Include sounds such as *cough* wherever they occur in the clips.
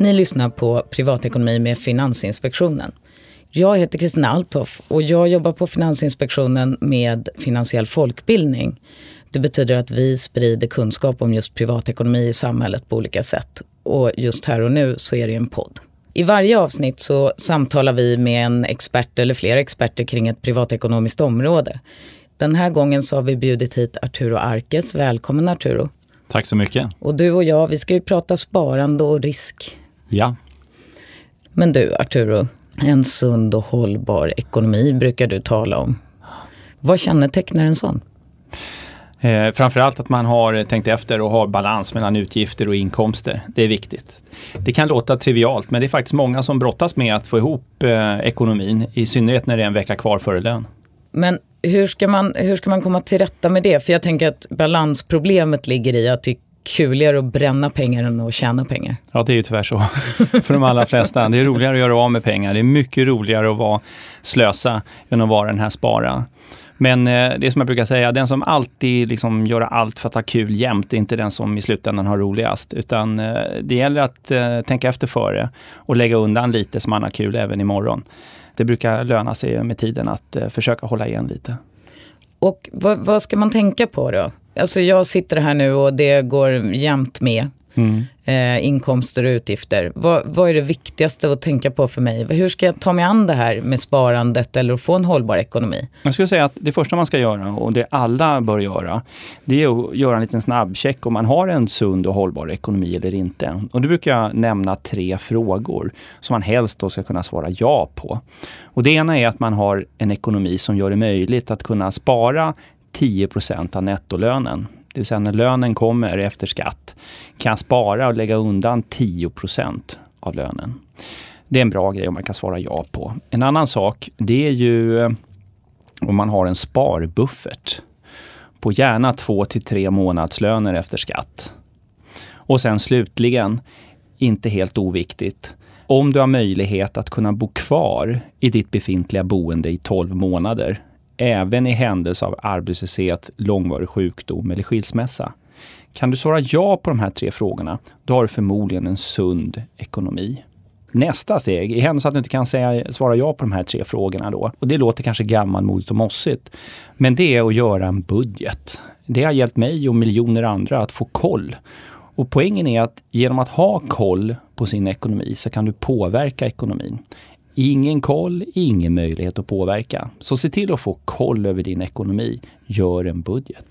Ni lyssnar på Privatekonomi med Finansinspektionen. Jag heter Kristina Althoff och jag jobbar på Finansinspektionen med finansiell folkbildning. Det betyder att vi sprider kunskap om just privatekonomi i samhället på olika sätt. Och just här och nu så är det en podd. I varje avsnitt så samtalar vi med en expert eller flera experter kring ett privatekonomiskt område. Den här gången så har vi bjudit hit Arturo Arkes. Välkommen Arturo. Tack så mycket. Och du och jag, vi ska ju prata sparande och risk. Ja. Men du Arturo, en sund och hållbar ekonomi brukar du tala om. Vad kännetecknar en sån? Eh, framförallt att man har tänkt efter och har balans mellan utgifter och inkomster. Det är viktigt. Det kan låta trivialt men det är faktiskt många som brottas med att få ihop eh, ekonomin. I synnerhet när det är en vecka kvar före lön. Men hur ska, man, hur ska man komma till rätta med det? För jag tänker att balansproblemet ligger i att det kuligare att bränna pengar än att tjäna pengar. Ja, det är ju tyvärr så *laughs* för de allra flesta. Det är roligare att göra av med pengar. Det är mycket roligare att vara slösa än att vara den här spara. Men eh, det som jag brukar säga, den som alltid liksom gör allt för att ha kul jämt är inte den som i slutändan har roligast. Utan eh, det gäller att eh, tänka efter före och lägga undan lite så man har kul även imorgon. Det brukar löna sig med tiden att försöka hålla igen lite. Och vad, vad, ska man tänka på då? Alltså jag sitter här nu och det går jämnt med. Mm. Eh, inkomster och utgifter. Vad, vad, är det viktigaste att tänka på för mig? Hur ska jag ta mig an det här med sparandet eller att få en hållbar ekonomi? Jag skulle säga att det första man ska göra och det alla bör göra, det är att göra en liten snabbcheck om man har en sund och hållbar ekonomi eller inte. Och då brukar jag nämna tre frågor som man helst då ska kunna svara ja på. Och det ena är att man har en ekonomi som gör det möjligt att kunna spara 10 av nettolönen det vill säga när lönen kommer efter skatt, kan jag spara och lägga undan 10% av lönen. Det är en bra grej om man kan svara ja på. En annan sak, det är ju eh, om man har en sparbuffert på gärna två till tre månadslöner efter skatt. Och sen slutligen, inte helt oviktigt, om du har möjlighet att kunna bo kvar i ditt befintliga boende i 12 månader även i händelse av arbetslöshet, långvarig sjukdom eller skilsmässa? Kan du svara ja på de här tre frågorna, då har du förmodligen en sund ekonomi. Nästa steg, i händelse att du inte kan säga, svara ja på de här tre frågorna då, och det låter kanske gammalmodigt och mossigt, men det är att göra en budget. Det har hjälpt mig och miljoner andra att få koll. Och poängen är att genom att ha koll på sin ekonomi så kan du påverka ekonomin. Ingen koll, ingen möjlighet att påverka. Så se till att få koll över din ekonomi. Gör en budget.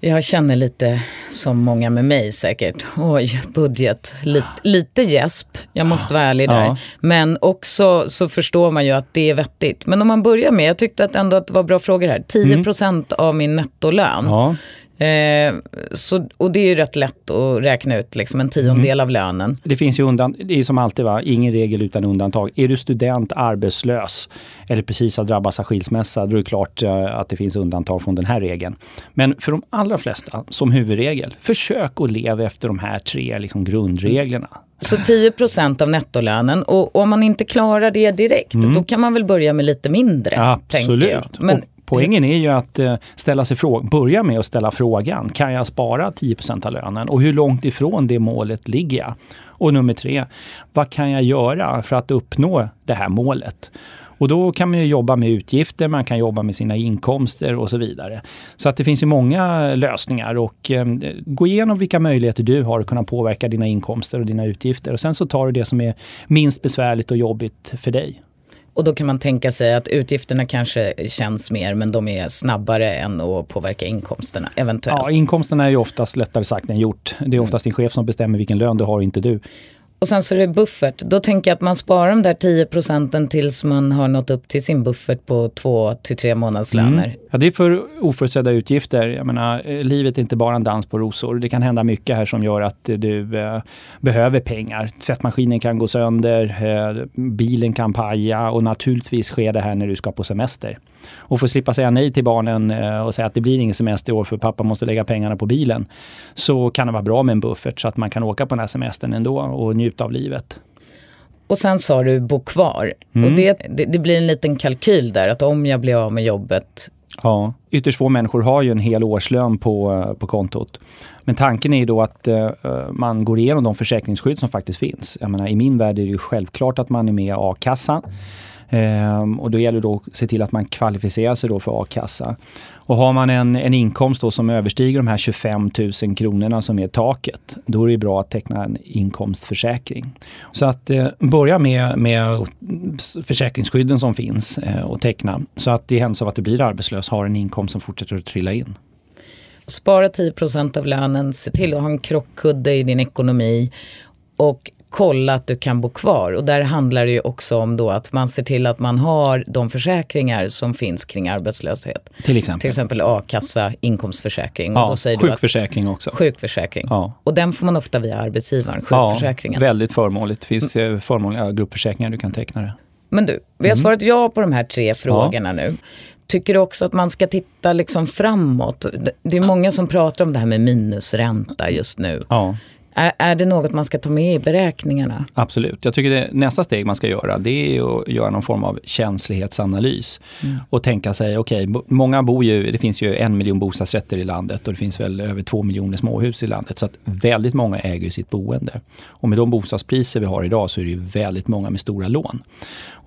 Jag känner lite som många med mig säkert. Oj, budget. Lite, lite gäsp, jag måste vara ärlig där. Ja. Men också så förstår man ju att det är vettigt. Men om man börjar med, jag tyckte att ändå att det var bra frågor här. 10 mm. av min nettolön. Ja. Eh, så, och det är ju rätt lätt att räkna ut liksom en tiondel mm. av lönen. Det finns ju undan, det är som alltid va, ingen regel utan undantag. Är du student, arbetslös eller precis har drabbats av skilsmässa, då är det klart eh, att det finns undantag från den här regeln. Men för de allra flesta, som huvudregel, försök att leva efter de här tre liksom, grundreglerna. Så 10% av nettolönen och om man inte klarar det direkt, mm. då kan man väl börja med lite mindre. Absolut. Men, Poängen är ju att eh, ställa sig fråga, börja med att ställa frågan, kan jag spara 10% av lönen? Och hur långt ifrån det målet ligger jag? Och nummer tre, vad kan jag göra för att uppnå det här målet? Och då kan man jobba med utgifter, man kan jobba med sina inkomster och så vidare. Så att det finns ju många lösningar och eh, gå igenom vilka möjligheter du har att kunna påverka dina inkomster och dina utgifter. Och sen så tar du det som är minst besvärligt och jobbigt för dig. Och då kan man tänka sig att utgifterna kanske känns mer men de är snabbare än att påverka inkomsterna eventuellt. Ja, inkomsterna är ju oftast lättare sagt än gjort. Det är oftast din chef som bestämmer vilken lön du har, inte du. Och sen så är det buffert. Då tänker jag att man sparar de där 10 procenten tills man har nått upp till sin buffert på två till tre månadslöner. Mm. Ja, det är för oförutsedda utgifter. Jag menar, eh, livet är inte bara en dans på rosor. Det kan hända mycket här som gör att du eh, behöver pengar. Tvättmaskinen kan gå sönder, eh, bilen kan paja och naturligtvis sker det här när du ska på semester. Och att slippa säga nej till barnen eh, och säga att det blir ingen semester i år för pappa måste lägga pengarna på bilen. Så kan det vara bra med en buffert så att man kan åka på den här semestern ändå och njuta av livet. Och sen sa du bo kvar. Mm. Och det, det, det, blir en liten kalkyl där att om jag blir av med jobbet Ja, ytterst få människor har ju en hel årslön på, på kontot. Men tanken är ju då att uh, man går igenom de försäkringsskydd som faktiskt finns. Jag menar, I min värld är det ju självklart att man är med i a-kassa. Um, och då gäller det då att se till att man kvalificerar sig då för a-kassa. Och har man en, en inkomst då som överstiger de här 25 000 kronorna som är taket, då är det bra att teckna en inkomstförsäkring. Så att eh, börja med, med försäkringsskydden som finns eh, och teckna så att i händelse av att du blir arbetslös har en inkomst som fortsätter att trilla in. Spara 10% av lönen, se till att ha en krockkudde i din ekonomi och kolla att du kan bo kvar. Och där handlar det ju också om då att man ser till att man har de försäkringar som finns kring arbetslöshet. Till exempel? Till exempel a-kassa, inkomstförsäkring. Ja, sjukförsäkring också. Sjukförsäkring. Ja. Och den får man ofta via arbetsgivaren, sjukförsäkringen. Ja, väldigt förmånligt. Det finns mm. förmånliga gruppförsäkringar du kan teckna det. Men du, vi har mm. svarat ja på de här tre frågorna ja. nu. Tycker du också att man ska titta liksom framåt? Det är många som pratar om det här med minusränta just nu. Ja. Är, är det något man ska ta med i beräkningarna? Absolut. Jag tycker det, nästa steg man ska göra det är att göra någon form av känslighetsanalys. Mm. Och tänka sig, okej, okay, många bor ju, det finns ju en miljon bostadsrätter i landet och det finns väl över två miljoner småhus i landet. Så att väldigt många äger sitt boende. Och med de bostadspriser vi har idag så är det ju väldigt många med stora lån.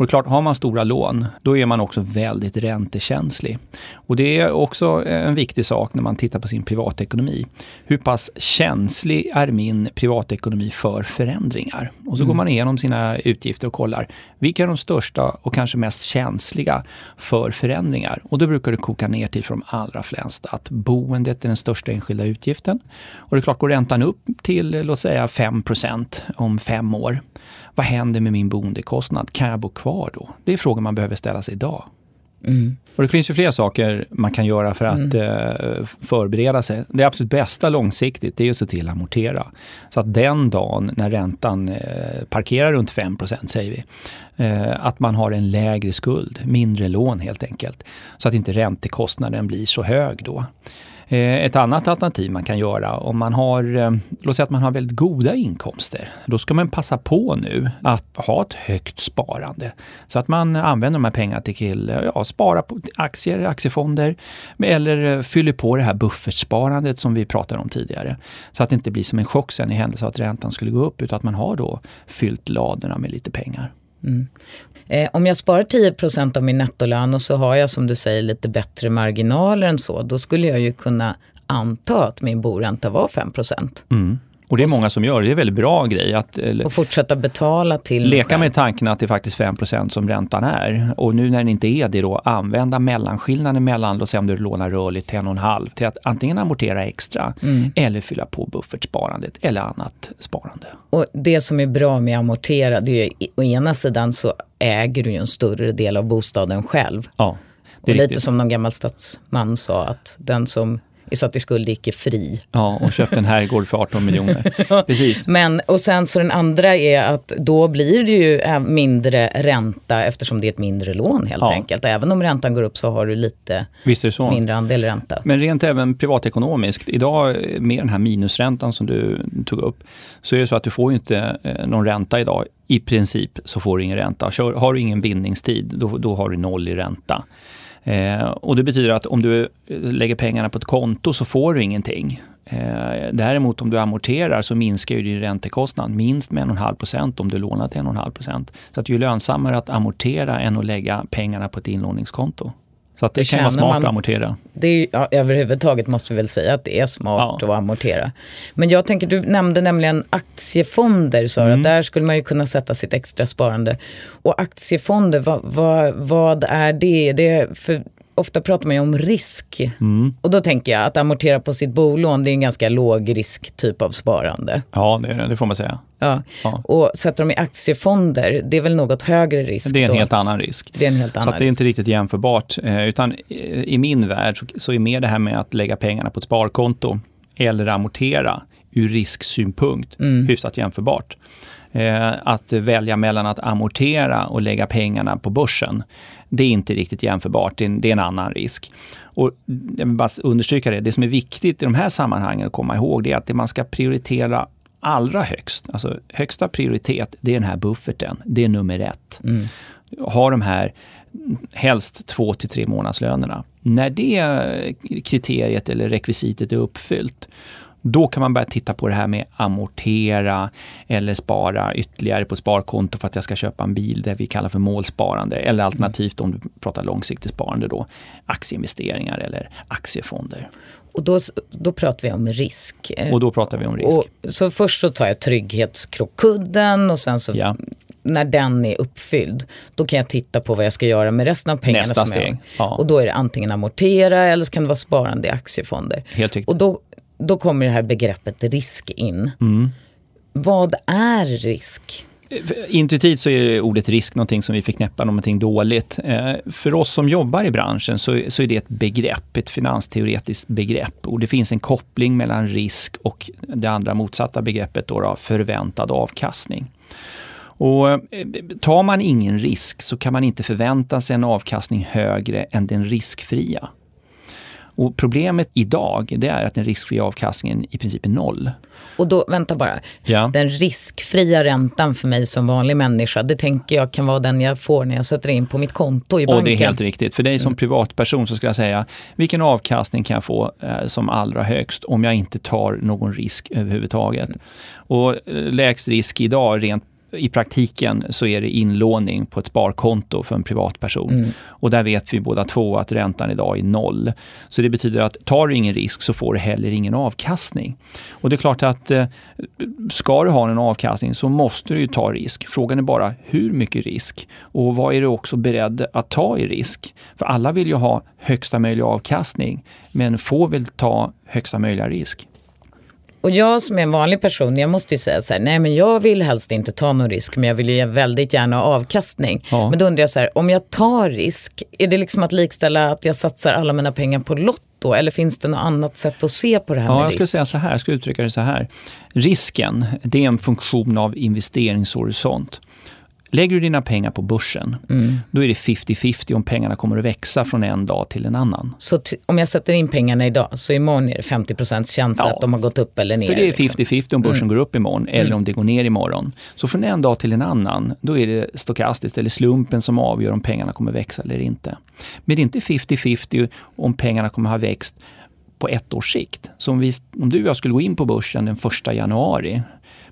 Och det är klart, har man stora lån, då är man också väldigt räntekänslig. Och det är också en viktig sak när man tittar på sin privatekonomi. Hur pass känslig är min privatekonomi för förändringar? Och så mm. går man igenom sina utgifter och kollar, vilka är de största och kanske mest känsliga för förändringar? Och då brukar det koka ner till för de allra flesta att boendet är den största enskilda utgiften. Och det är klart, går räntan upp till låt säga 5% om fem år, vad händer med min boendekostnad? Kan jag bo kvar då? Det är frågor man behöver ställa sig idag. Mm. Och det finns ju flera saker man kan göra för att mm. eh, förbereda sig. Det absolut bästa långsiktigt det är att se till att amortera. Så att den dagen när räntan eh, parkerar runt 5% säger vi, eh, att man har en lägre skuld, mindre lån helt enkelt. Så att inte räntekostnaden blir så hög då. Eh, ett annat alternativ man kan göra om man har, eh, låt säga att man har väldigt goda inkomster. Då ska man passa på nu att ha ett högt sparande. Så att man använder de här pengarna till ja, spara på aktier, aktiefonder eller eh, fyller på det här buffertsparandet som vi pratade om tidigare. Så att det inte blir som en chock sen i händelse att räntan skulle gå upp utan att man har då fyllt ladorna med lite pengar. Mm. Eh, om jag sparar 10% av min nettolön och så har jag som du säger lite bättre marginaler än så, då skulle jag ju kunna anta att min boränta var 5 mm. Och det är många som gör det. är en väldigt bra grej. Att, och fortsätta betala till Leka med tanken att det är faktiskt 5% som räntan är. Och nu när den inte är det då, använda mellanskillnaden mellan, låt säga om du lånar rörligt till 1,5 till att antingen amortera extra mm. eller fylla på buffertsparandet eller annat sparande. Och det som är bra med amortera, det är ju å ena sidan så äger du ju en större del av bostaden själv. Ja, det är och lite som någon gammal statsman sa att den som är satt i skuld icke fri. Ja, och köpt en herrgård för 18 miljoner. *laughs* Precis. Men, och sen så den andra är att då blir det ju mindre ränta eftersom det är ett mindre lån helt ja. enkelt. Även om räntan går upp så har du lite mindre andel ränta. Men rent även privatekonomiskt, idag med den här minusräntan som du tog upp, så är det så att du får ju inte eh, någon ränta idag. I princip så får du ingen ränta. Har du ingen bindningstid, då, då har du noll i ränta. Eh, och det betyder att om du eh, lägger pengarna på ett konto så får du ingenting. Eh, däremot om du amorterar så minskar ju din räntekostnad minst med 1,5 procent om du lånar till 1,5 procent. Så att det är lönsammare att amortera än att lägga pengarna på ett inlåningskonto. Så att det, det kan vara smart man, att amortera. Det är, ja, överhuvudtaget måste vi väl säga att det är smart ja. att amortera. Men jag tänker, du nämnde nämligen aktiefonder Sara. Mm. Där skulle man ju kunna sätta sitt extra sparande. Och aktiefonder, vad, vad, vad är det? det är för ofta pratar man ju om risk. Mm. Och då tänker jag att amortera på sitt bolån, det är en ganska låg risk typ av sparande. Ja, det, det får man säga. Ja. ja. Och sätter de i aktiefonder, det är väl något högre risk? Det är en då. helt annan risk. Det är en helt annan så det är inte riktigt jämförbart. Eh, utan i min värld så är mer det här med att lägga pengarna på ett sparkonto eller amortera ur risksynpunkt mm. hyfsat jämförbart. Eh, att välja mellan att amortera och lägga pengarna på börsen, det är inte riktigt jämförbart. Det är en, det är en annan risk. Och jag vill bara understryka det, det som är viktigt i de här sammanhangen att komma ihåg, det är att det man ska prioritera allra högst, alltså högsta prioritet, det är den här bufferten. Det är nummer ett. Mm. Ha de här helst två till tre månadslönerna. När det kriteriet eller rekvisitet är uppfyllt, då kan man börja titta på det här med amortera eller spara ytterligare på sparkonto för att jag ska köpa en bil, det vi kallar för målsparande. Eller alternativt om du pratar långsiktigt sparande då, aktieinvesteringar eller aktiefonder. Och då, då pratar vi om risk. Och då pratar vi om risk. Och, så först så tar jag trygghetskrockkudden och sen så ja. när den är uppfylld, då kan jag titta på vad jag ska göra med resten av pengarna. Nästa som steg. Jag har. Ja. Och då är det antingen amortera eller så kan det vara sparande i aktiefonder. Helt riktigt. Och då, då kommer det här begreppet risk in. Mm. Vad är risk? Intuitivt så är ordet risk någonting som vi förknippar någonting dåligt. Eh, för oss som jobbar i branschen så, så är det ett begrepp, ett finansteoretiskt begrepp. Och det finns en koppling mellan risk och det andra motsatta begreppet då, då förväntad avkastning. Och eh, tar man ingen risk så kan man inte förvänta sig en avkastning högre än den riskfria. Och problemet idag det är att den riskfria avkastningen i princip är noll. Och då, vänta bara. Ja. Den riskfria räntan för mig som vanlig människa, det tänker jag kan vara den jag får när jag sätter in på mitt konto i banken. Och det är helt riktigt. För dig som mm. privatperson så ska jag säga, vilken avkastning kan jag få eh, som allra högst om jag inte tar någon risk överhuvudtaget? Mm. Och eh, lägst risk idag rent i praktiken så är det inlåning på ett sparkonto för en privatperson. Mm. Och där vet vi båda två att räntan idag är noll. Så det betyder att tar du ingen risk så får du heller ingen avkastning. Och det är klart att eh, ska du ha en avkastning så måste du ju ta risk. Frågan är bara hur mycket risk och vad är du också beredd att ta i risk? För alla vill ju ha högsta möjliga avkastning men få vill ta högsta möjliga risk. Och jag som är en vanlig person, jag måste ju säga så här, nej men jag vill helst inte ta någon risk, men jag vill ju väldigt gärna ha avkastning. Ja. Men då undrar jag så här, om jag tar risk, är det liksom att likställa att jag satsar alla mina pengar på Lotto? Eller finns det något annat sätt att se på det här ja, med jag risk? skulle säga så här, jag skulle uttrycka det så här. Risken, det är en funktion av investeringshorisont. Lägger du dina pengar på börsen, mm. då är det 50-50 om pengarna kommer att växa från en dag till en annan. Så om jag sätter in pengarna idag, så imorgon är det 50 chans ja, att de har gått upp eller ner? För det är 50-50 liksom. om börsen mm. går upp imorgon eller mm. om det går ner imorgon. Så från en dag till en annan, då är det stokastiskt eller slumpen som avgör om pengarna kommer växa eller inte. Men det är inte 50-50 om pengarna kommer ha växt på ett års sikt. Så om, vi, om du och jag skulle gå in på börsen den 1 januari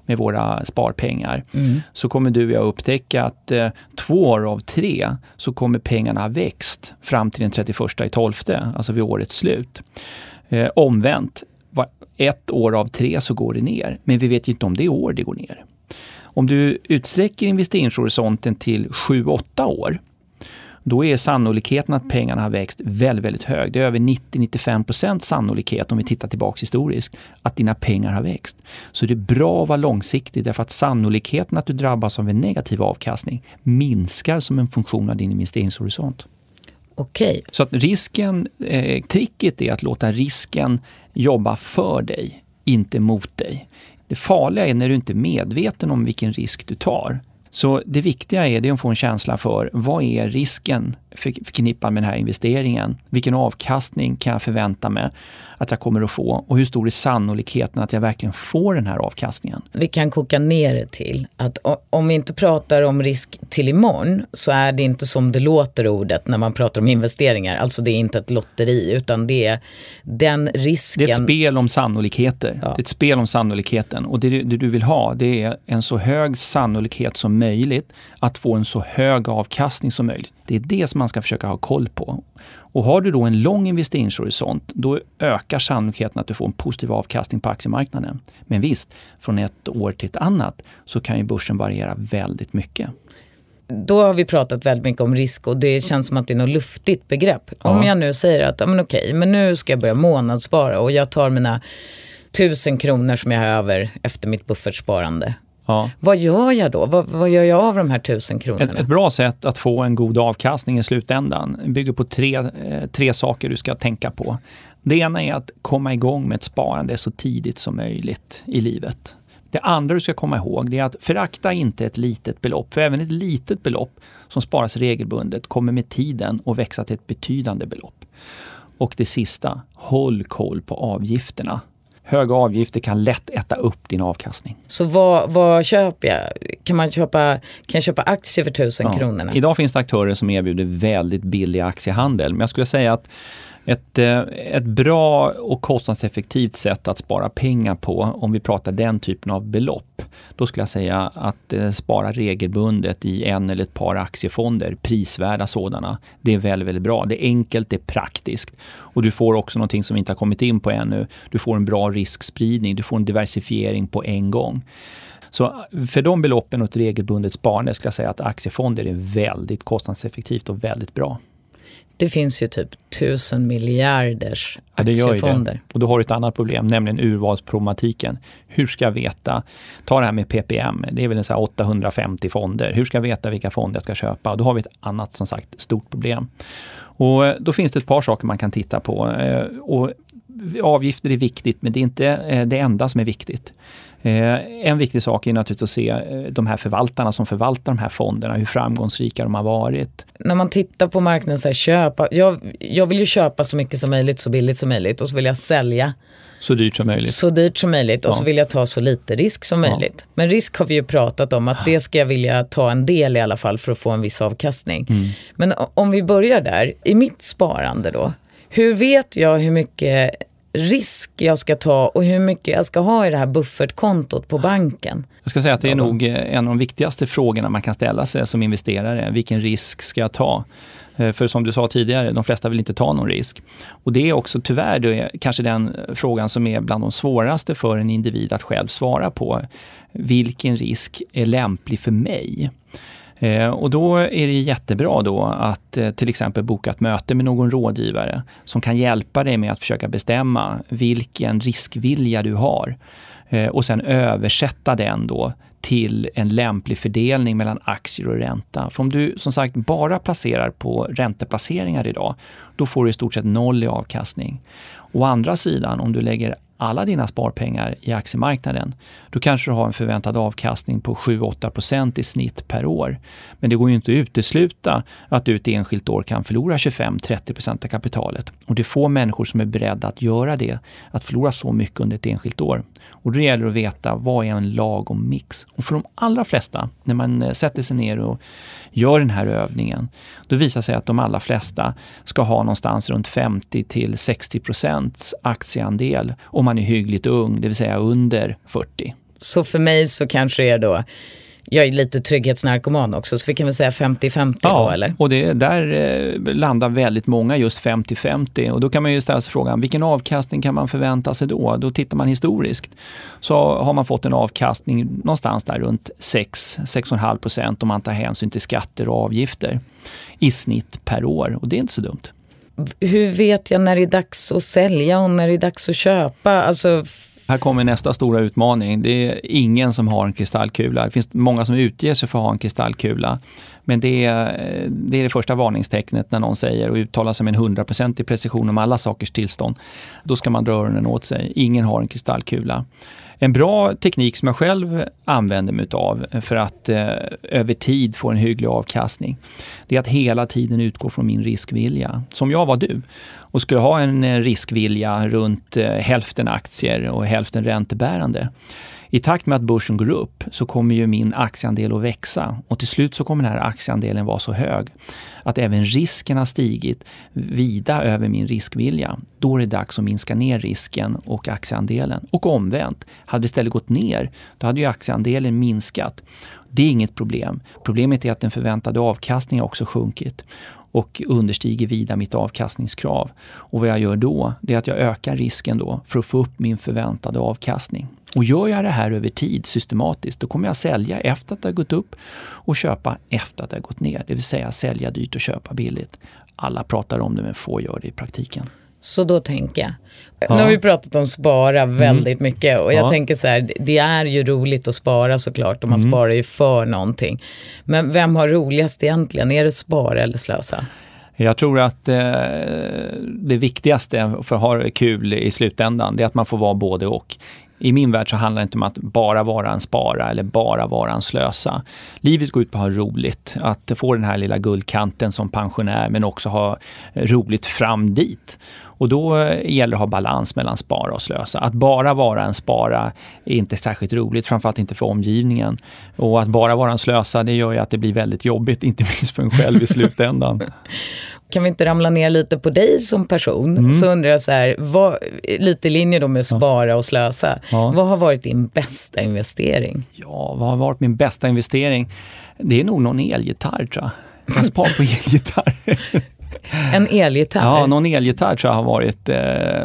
med våra sparpengar, mm. så kommer du och jag upptäcka att eh, två år av tre så kommer pengarna ha växt fram till den 31 i 12, alltså vid årets slut. Eh, omvänt, ett år av tre så går det ner, men vi vet inte om det år det går ner. Om du utsträcker investeringshorisonten till 7-8 år, då är sannolikheten att pengarna har växt väldigt, väldigt hög. Det är över 90-95% sannolikhet, om vi tittar tillbaka historiskt, att dina pengar har växt. Så det är bra att vara långsiktig därför att sannolikheten att du drabbas av en negativ avkastning minskar som en funktion av din investeringshorisont. Okej. Så att risken, eh, tricket är att låta risken jobba för dig, inte mot dig. Det farliga är när du inte är medveten om vilken risk du tar. Så det viktiga är det att få en känsla för vad är risken förknippad med den här investeringen? Vilken avkastning kan jag förvänta mig att jag kommer att få och hur stor är sannolikheten att jag verkligen får den här avkastningen? Vi kan koka ner det till att om vi inte pratar om risk till imorgon så är det inte som det låter ordet när man pratar om investeringar. Alltså det är inte ett lotteri utan det är den risken. Det är ett spel om sannolikheter. Ja. Det är ett spel om sannolikheten och det, du vill ha det är en så hög sannolikhet som möjligt att få en så hög avkastning som möjligt. Det är det som man ska försöka ha koll på. Och har du då en lång investeringshorisont, då ökar sannolikheten att du får en positiv avkastning på aktiemarknaden. Men visst, från ett år till ett annat så kan ju börsen variera väldigt mycket. Då har vi pratat väldigt mycket om risk och det känns som att det är något luftigt begrepp. Ja. Om jag nu säger att, ja, men okej, men nu ska jag börja månadsspara och jag tar mina tusen kronor som jag har över efter mitt buffertsparande Ja. Vad gör jag då? Vad, vad, gör jag av de här tusen kronorna? Ett, ett, bra sätt att få en god avkastning i slutändan bygger på tre, eh, tre saker du ska tänka på. Det ena är att komma igång med ett sparande så tidigt som möjligt i livet. Det andra du ska komma ihåg är att förakta inte ett litet belopp, för även ett litet belopp som sparas regelbundet kommer med tiden att växa till ett betydande belopp. Och det sista, håll koll på avgifterna Höga avgifter kan lätt äta upp din avkastning. Så vad, vad köper jag? Kan, man köpa, kan jag köpa aktier för tusen ja. kronor? Idag finns det aktörer som erbjuder väldigt billig aktiehandel. Men jag skulle säga att ett, eh, ett bra och kostnadseffektivt sätt att spara pengar på, om vi pratar den typen av belopp, då skulle jag säga att eh, spara regelbundet i en eller ett par aktiefonder, prisvärda sådana. Det är väldigt, väldigt bra. Det är enkelt, det är praktiskt. Och du får också någonting som vi inte har kommit in på ännu. Du får en bra riskspridning, du får en diversifiering på en gång. Så för de beloppen och ett regelbundet sparande ska jag säga att aktiefonder är väldigt kostnadseffektivt och väldigt bra. Det finns ju typ tusen miljarders ja, aktiefonder. Det. Och då har du ett annat problem, nämligen urvalsproblematiken. Hur ska jag veta? Ta det här med PPM, det är väl en så 850 fonder. Hur ska jag veta vilka fonder jag ska köpa? Och då har vi ett annat, som sagt, stort problem. Och eh, då finns det ett par saker man kan titta på. Eh, och avgifter är viktigt, men det är inte eh, det enda som är viktigt. Eh, en viktig sak är naturligtvis att se eh, de här förvaltarna som förvaltar de här fonderna, hur framgångsrika de har varit. När man tittar på marknaden, så här, köpa, jag, jag vill ju köpa så mycket som möjligt, så billigt som möjligt och så vill jag sälja så dyrt som möjligt. Så dyrt som möjligt och ja. så vill jag ta så lite risk som ja. möjligt. Men risk har vi ju pratat om att det ska jag vilja ta en del i alla fall för att få en viss avkastning. Mm. Men om vi börjar där, i mitt sparande då. Hur vet jag hur mycket risk jag ska ta och hur mycket jag ska ha i det här buffertkontot på banken. Jag ska säga att det är nog eh, en av de viktigaste frågorna man kan ställa sig som investerare. Vilken risk ska jag ta? Eh, för som du sa tidigare, de flesta vill inte ta någon risk. Och det är också tyvärr det kanske den frågan som är bland de svåraste för en individ att själv svara på. Vilken risk är lämplig för mig? Eh, och då är det jättebra då att eh, till exempel boka ett möte med någon rådgivare som kan hjälpa dig med att försöka bestämma vilken riskvilja du har. Eh, och sen översätta den då till en lämplig fördelning mellan aktier och ränta. För om du som sagt bara placerar på ränteplaceringar idag, då får du i stort sett noll i avkastning. Å andra sidan, om du lägger alla dina sparpengar i aktiemarknaden, då kanske du har en förväntad avkastning på 7-8% i snitt per år. Men det går ju inte att utesluta att du ett enskilt år kan förlora 25-30% av kapitalet. Och det är få människor som är beredda att göra det, att förlora så mycket under ett enskilt år. Och då gäller det att veta vad är en lagom mix. Och för de allra flesta, när man eh, sätter sig ner och gör den här övningen, då visar sig att de allra flesta ska ha någonstans runt 50 till 60 procents aktieandel om man är hyggligt ung, det vill säga under 40. Så för mig så kanske det är då jag är lite trygghetsnarkoman också, så vi kan väl säga 50-50 ja, då eller? och det, där eh, landar väldigt många just 50-50 och då kan man ju ställa sig frågan, vilken avkastning kan man förvänta sig då? Då tittar man historiskt. Så har man fått en avkastning någonstans där runt 6-6,5 procent om man tar hänsyn till skatter och avgifter i snitt per år och det är inte så dumt. Hur vet jag när det är dags att sälja och när det är dags att köpa? Alltså här kommer nästa stora utmaning. Det är ingen som har en kristallkula. Det finns många som utger sig för att ha en kristallkula. Men det är, det är det första varningstecknet när någon säger och uttalar sig med en hundraprocentig precision om alla sakers tillstånd. Då ska man dra öronen åt sig. Ingen har en kristallkula. En bra teknik som jag själv använder mig av för att eh, över tid få en hygglig avkastning, det är att hela tiden utgå från min riskvilja. Som jag var du och skulle ha en eh, riskvilja runt eh, hälften aktier och hälften räntebärande. I takt med att börsen går upp så kommer ju min aktieandel att växa och till slut så kommer den här aktieandelen vara så hög att även risken har stigit vida över min riskvilja. Då är det dags att minska ner risken och aktieandelen. Och omvänt, hade det istället gått ner, då hade ju aktieandelen minskat. Det är inget problem. Problemet är att den förväntade avkastningen också sjunkit och understiger vida mitt avkastningskrav. Och vad jag gör då, det är att jag ökar risken då för att få upp min förväntade avkastning. Och gör jag det här över tid systematiskt, då kommer jag sälja efter att det har gått upp och köpa efter att det har gått ner. Det vill säga sälja dyrt och köpa billigt. Alla pratar om det men få gör det i praktiken. Så då tänker jag. Ja. Nu har vi pratat om spara mm. väldigt mm. mycket och jag ja. tänker så här, det är ju roligt att spara såklart och man mm. sparar ju för någonting. Men vem har roligast egentligen? Är det spara eller slösa? Jag tror att eh, det viktigaste för att ha kul i slutändan, det är att man får vara både och. I min värld så handlar det inte om att bara vara en spara eller bara vara en slösa. Livet går ut på att ha roligt, att få den här lilla guldkanten som pensionär men också ha roligt fram dit. Och då eh, gäller det att ha balans mellan spara och slösa. Att bara vara en spara är inte särskilt roligt, framförallt inte för omgivningen. Och att bara vara en slösa, det gör ju att det blir väldigt jobbigt, *laughs* inte minst för en själv i slutändan. *laughs* Kan vi inte ramla ner lite på dig som person? Mm. Så undrar jag så här, vad, lite i linje då med spara och slösa. Ja. Vad har varit din bästa investering? Ja, vad har varit min bästa investering? Det är nog någon elgitarr tror jag. Jag sparar på *laughs* elgitarr. *laughs* En elgitarr? Ja, någon elgitarr tror jag har varit eh,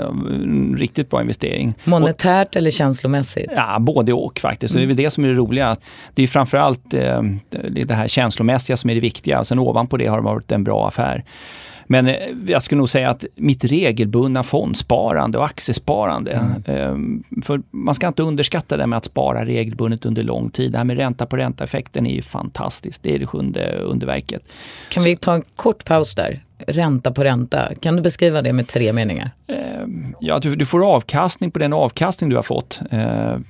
en riktigt bra investering. Monetärt och, eller känslomässigt? Ja, både och faktiskt. Mm. det är väl det som är det roliga. Det är framförallt eh, det här känslomässiga som är det viktiga. Sen ovanpå det har det varit en bra affär. Men eh, jag skulle nog säga att mitt regelbundna fondsparande och aktiesparande, mm. eh, för man ska inte underskatta det med att spara regelbundet under lång tid. Det här med ränta på ränta-effekten är ju fantastiskt. Det är det sjunde underverket. Kan vi ta en kort paus där? Ränta på ränta, kan du beskriva det med tre meningar? Ehm, ja, du, du, får avkastning på den avkastning du har fått ehm,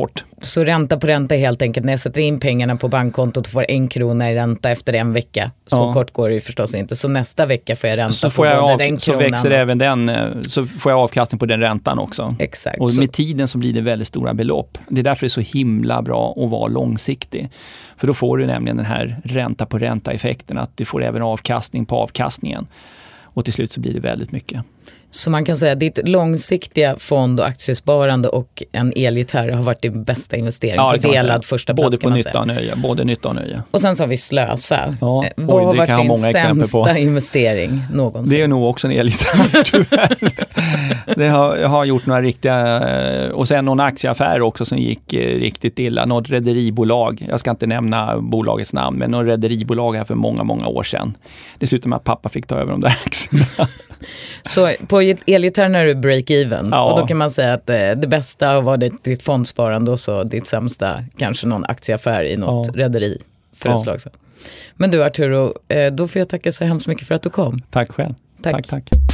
kort. Så ränta på ränta helt enkelt när jag sätter in pengarna på bankkontot och får en krona i ränta efter en vecka. Så ja. kort går det ju förstås inte. Så nästa vecka får jag ränta så får på jag den kronan. Så växer även den, eh, så får jag avkastning på den räntan också. Exakt. Och med tiden så blir det väldigt stora belopp. Det är därför det är så himla bra att vara långsiktig. För då får du nämligen den här ränta på ränta effekten, att du får även avkastning på avkastningen. Och till slut så blir det väldigt mycket. Så man kan säga att ditt långsiktiga fond och aktiesparande och en elgitarr har varit din bästa investering ja, på delad första plats. Både på nytta och nöje. Både nytta och nöje. Och sen så har vi slösa. Ja, eh, Vad har varit din sämsta investering någonsin? Det är nog också en elgitarr *laughs* tyvärr. det har, jag har gjort några riktiga, eh, och sen någon aktieaffär också som gick eh, riktigt illa. Något rederibolag, jag ska inte nämna bolagets namn, men något rederibolag här för många, många år sedan. Det slutade med att pappa fick ta över de där *laughs* aktierna. *laughs* så på elgitarren är du break-even. Ja. Och då kan man säga att det, eh, det bästa var ditt, ditt fondsparande och så ditt sämsta kanske någon aktieaffär i något ja. rederi för ja. ett slag sedan. Men du Arturo, eh, då får jag tacka så hemskt mycket för att du kom. Tack själv. tack. tack. tack.